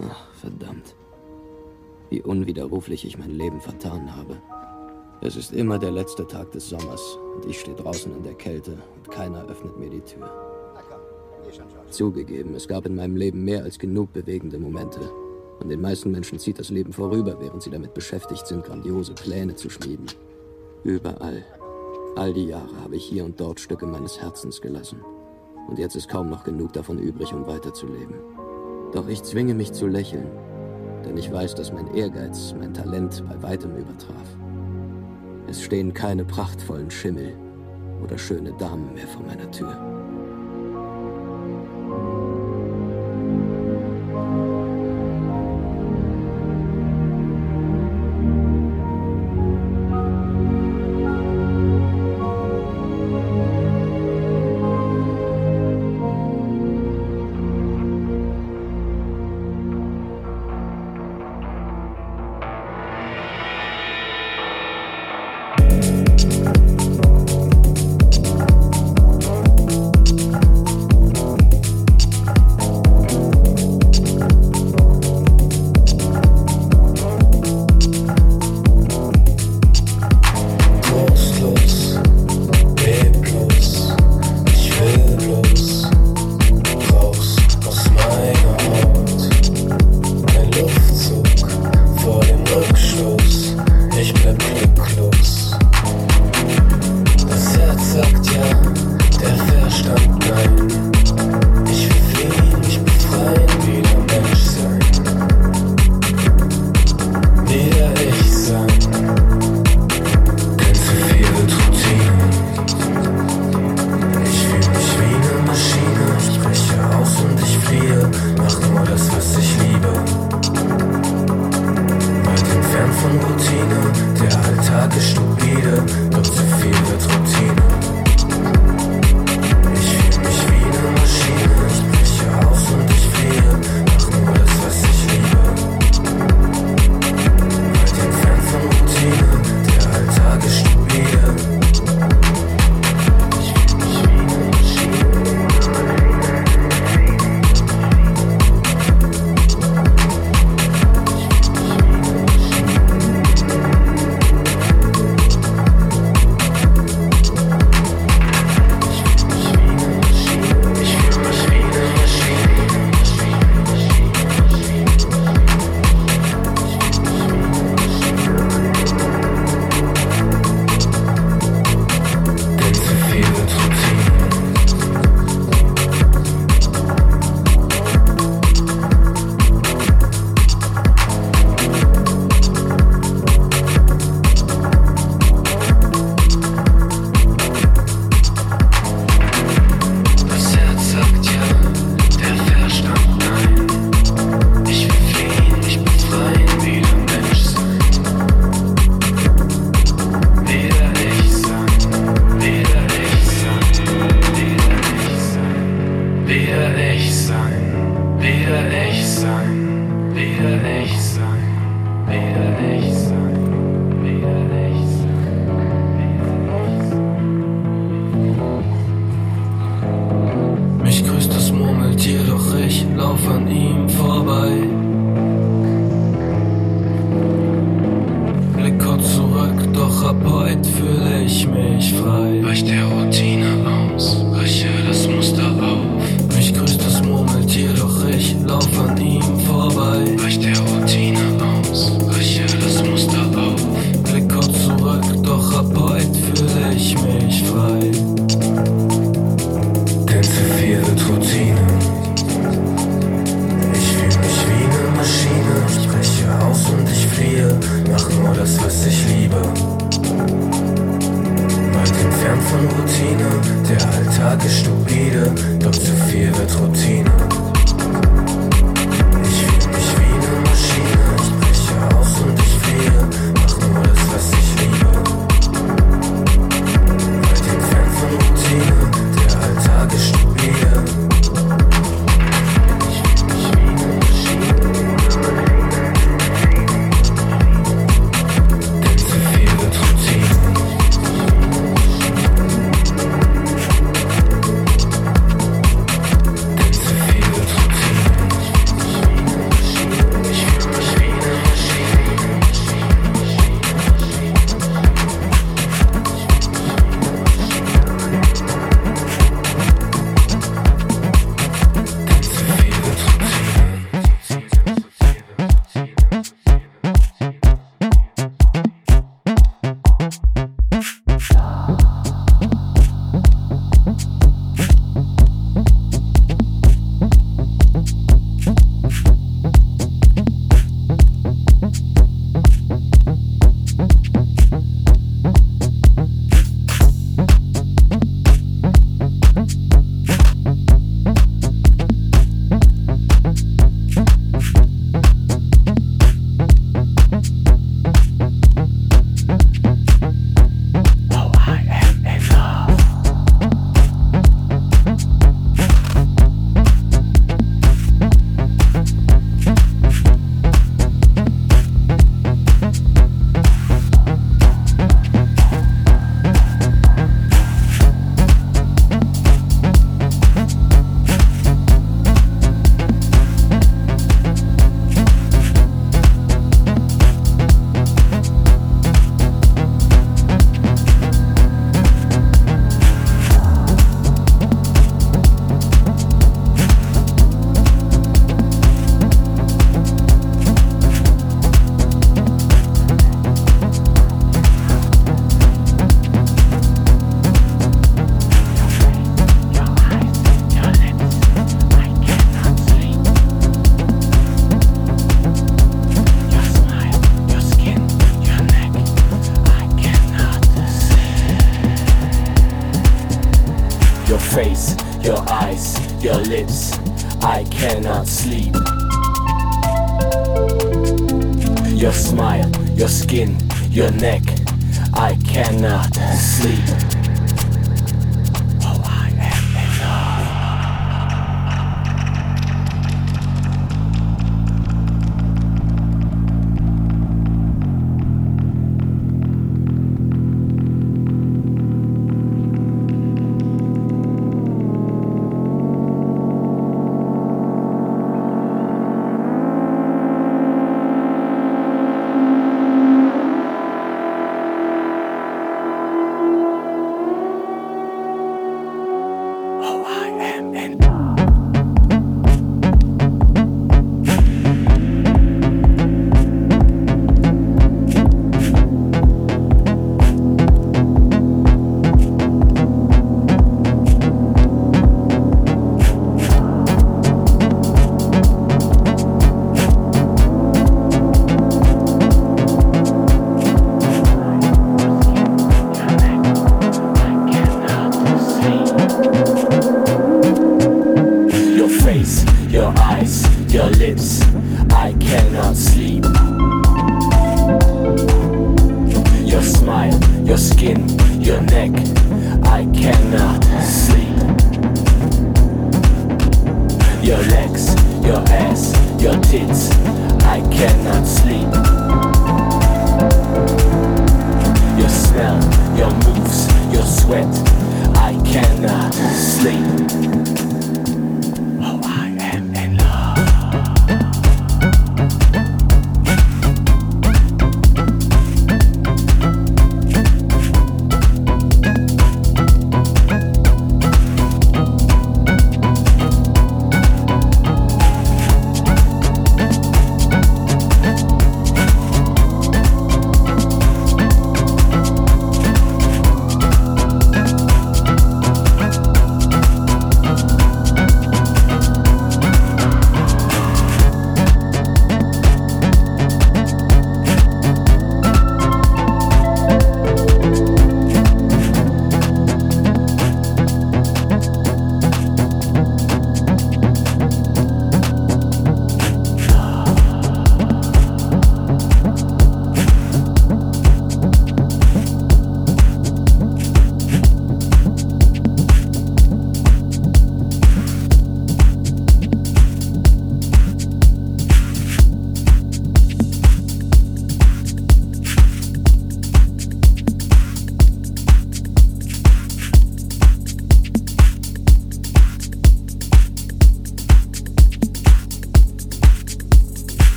Ach, verdammt. Wie unwiderruflich ich mein Leben vertan habe. Es ist immer der letzte Tag des Sommers und ich stehe draußen in der Kälte und keiner öffnet mir die Tür. Zugegeben, es gab in meinem Leben mehr als genug bewegende Momente. Und den meisten Menschen zieht das Leben vorüber, während sie damit beschäftigt sind, grandiose Pläne zu schmieden. Überall. All die Jahre habe ich hier und dort Stücke meines Herzens gelassen. Und jetzt ist kaum noch genug davon übrig, um weiterzuleben. Doch ich zwinge mich zu lächeln, denn ich weiß, dass mein Ehrgeiz mein Talent bei weitem übertraf. Es stehen keine prachtvollen Schimmel oder schöne Damen mehr vor meiner Tür. Your smile, your skin, your neck, I cannot sleep.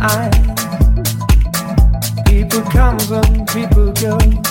eyes. People come and people go.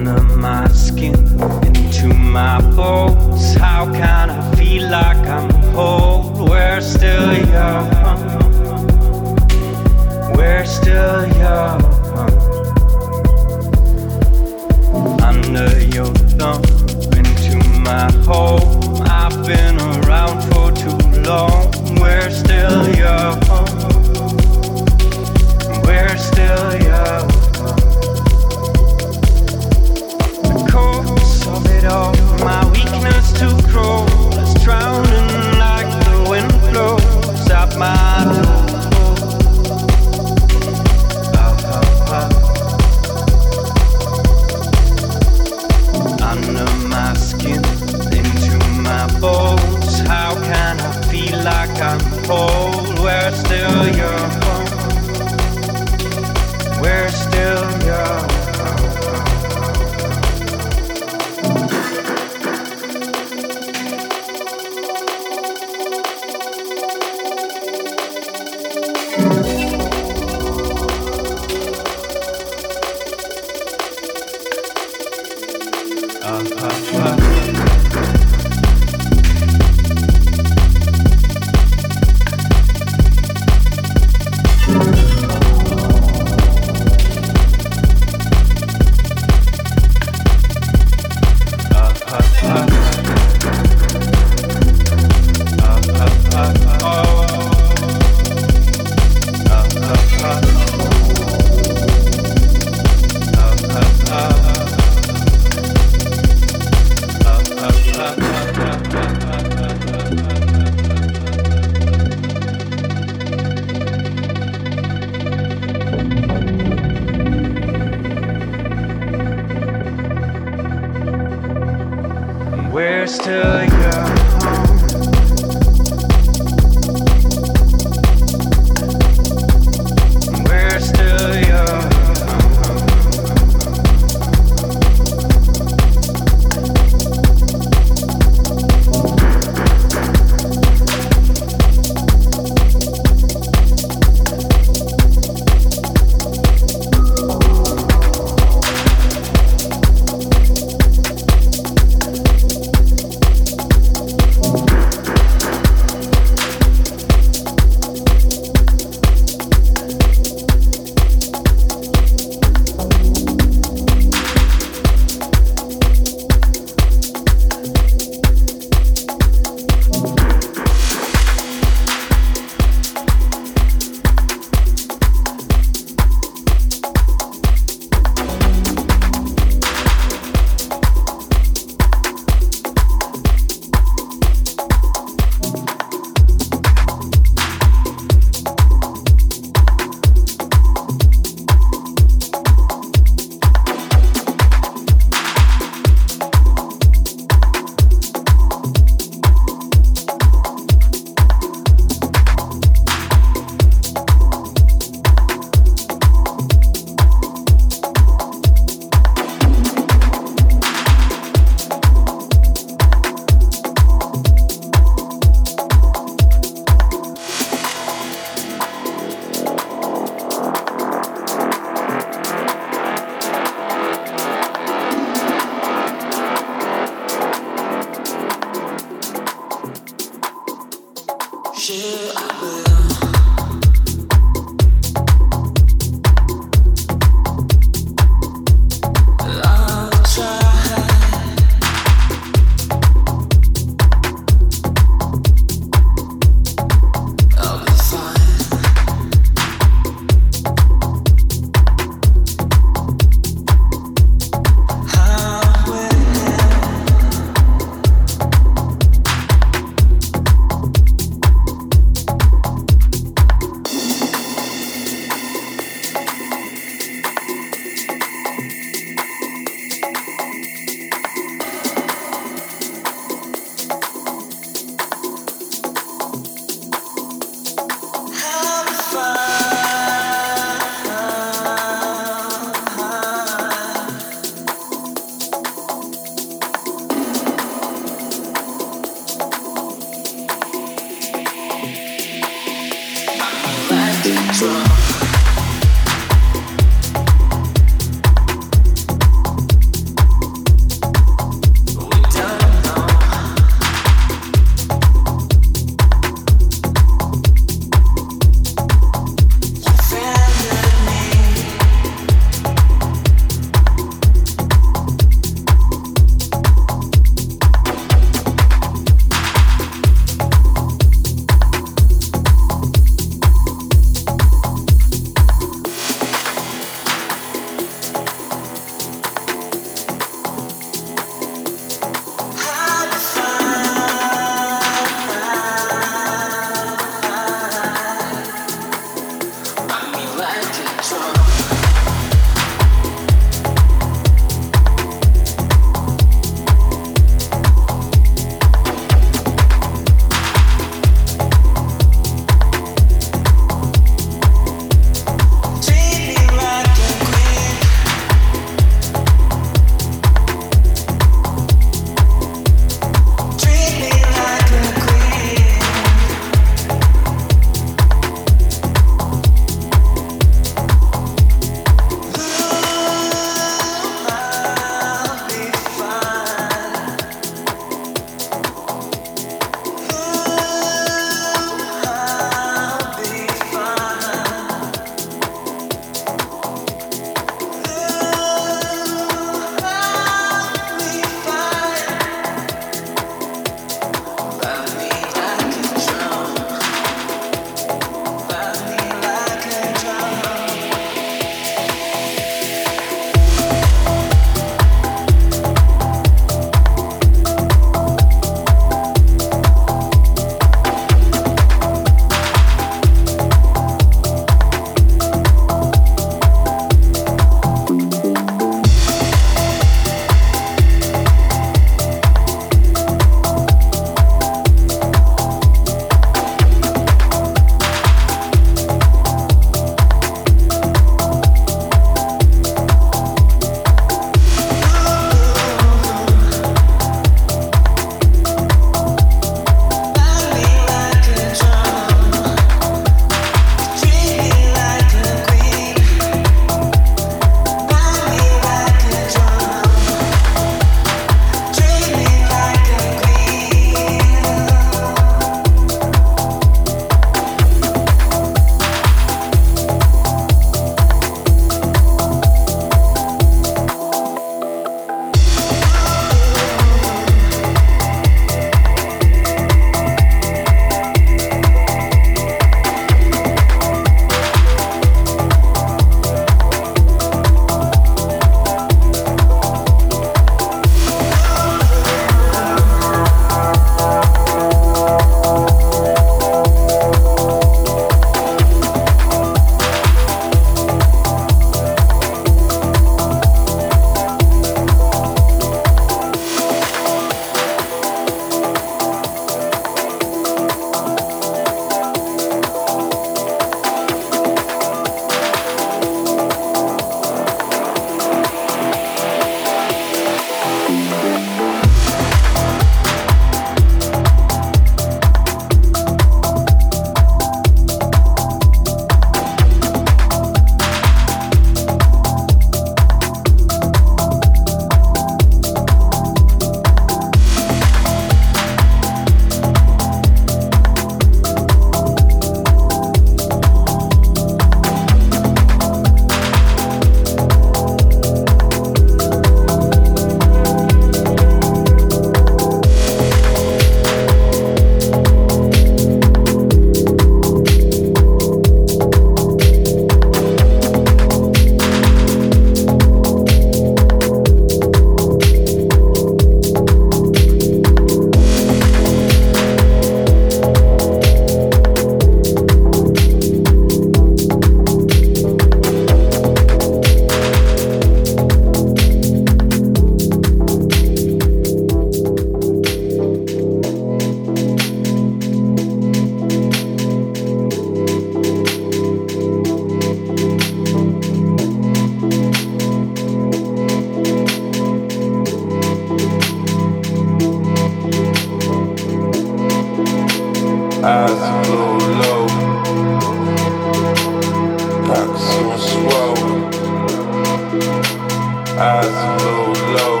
low.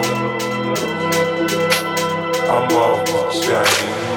I'm off the chain.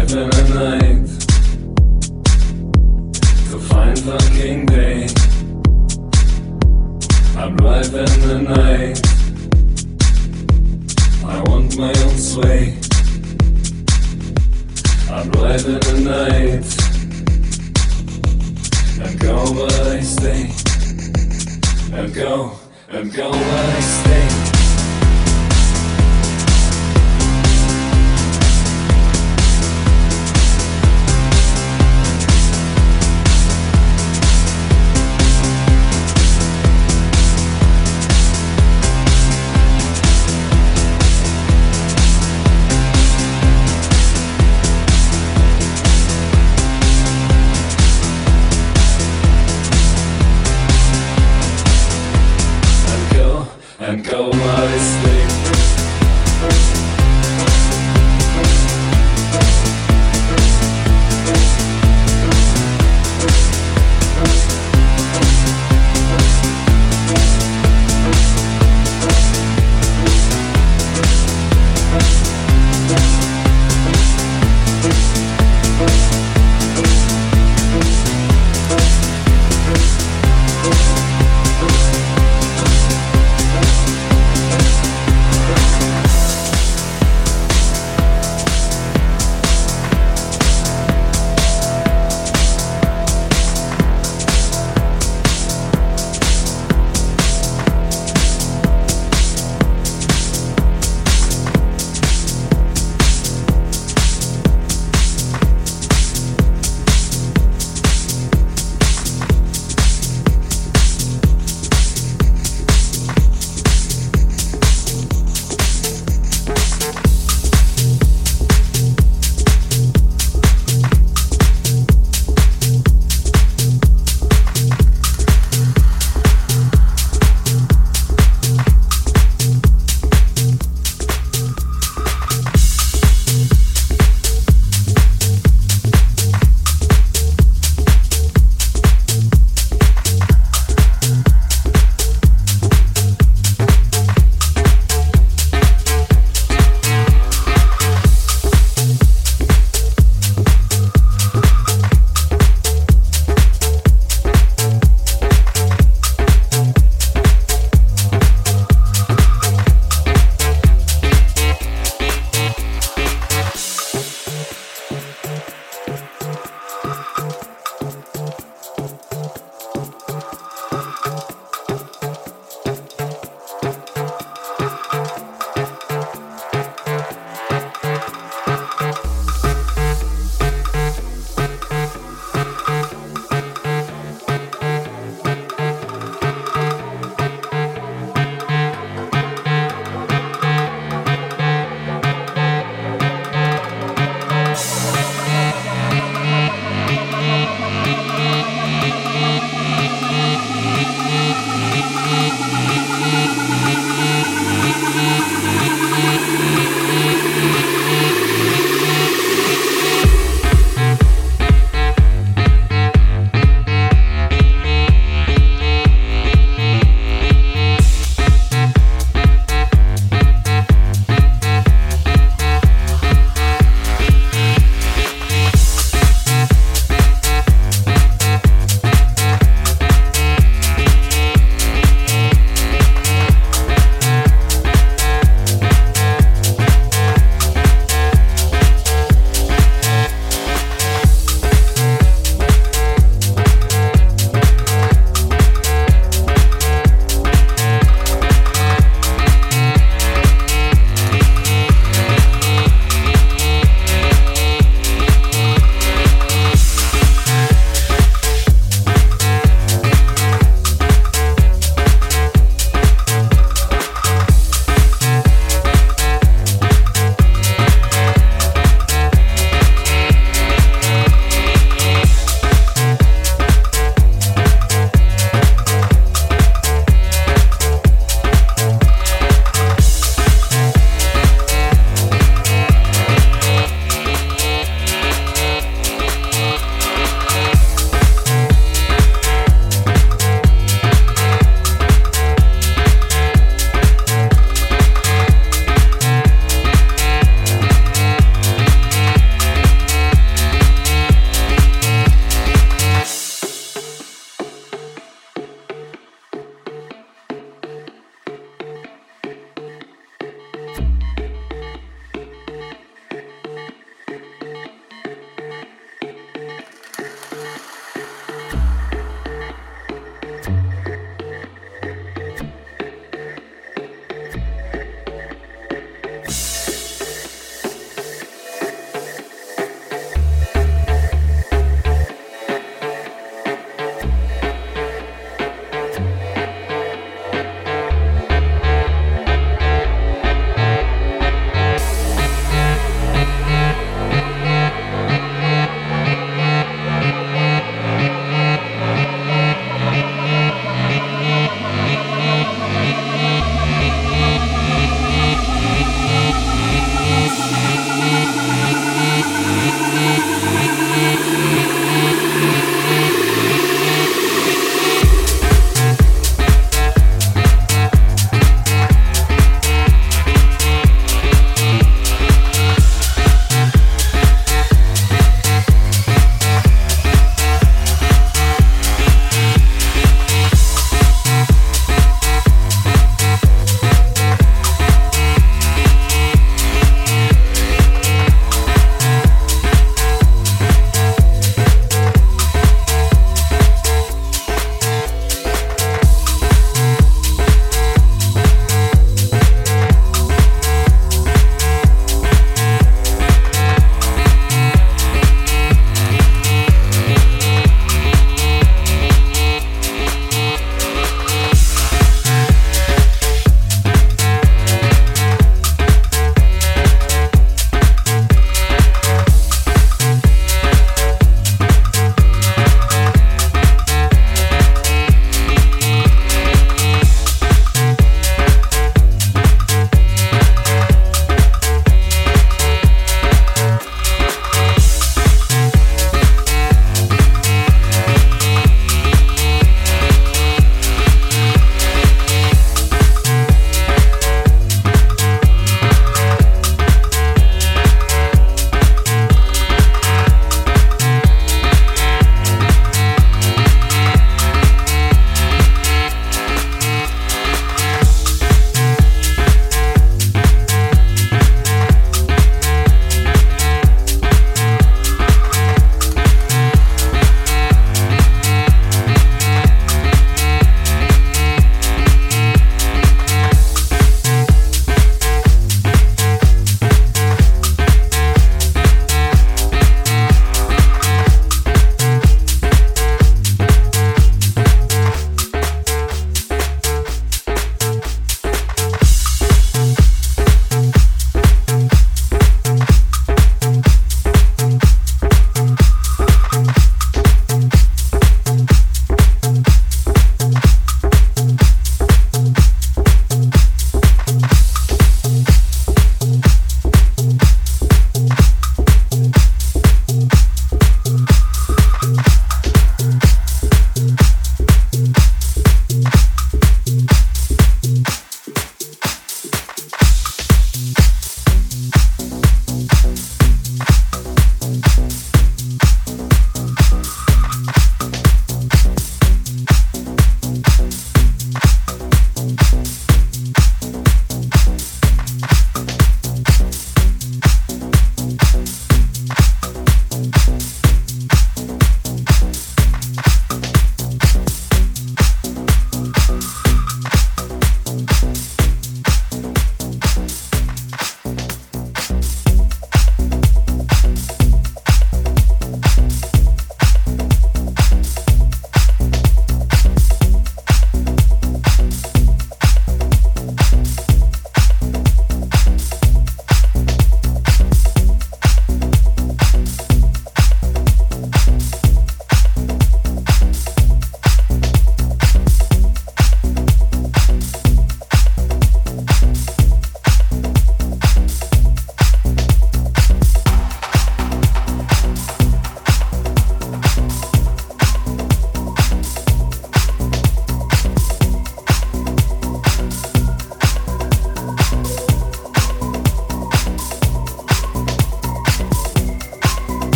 I'm driving the night to find fucking day. I'm driving the night. I want my own sway. I'm driving the night and go where I stay and go and go where I stay.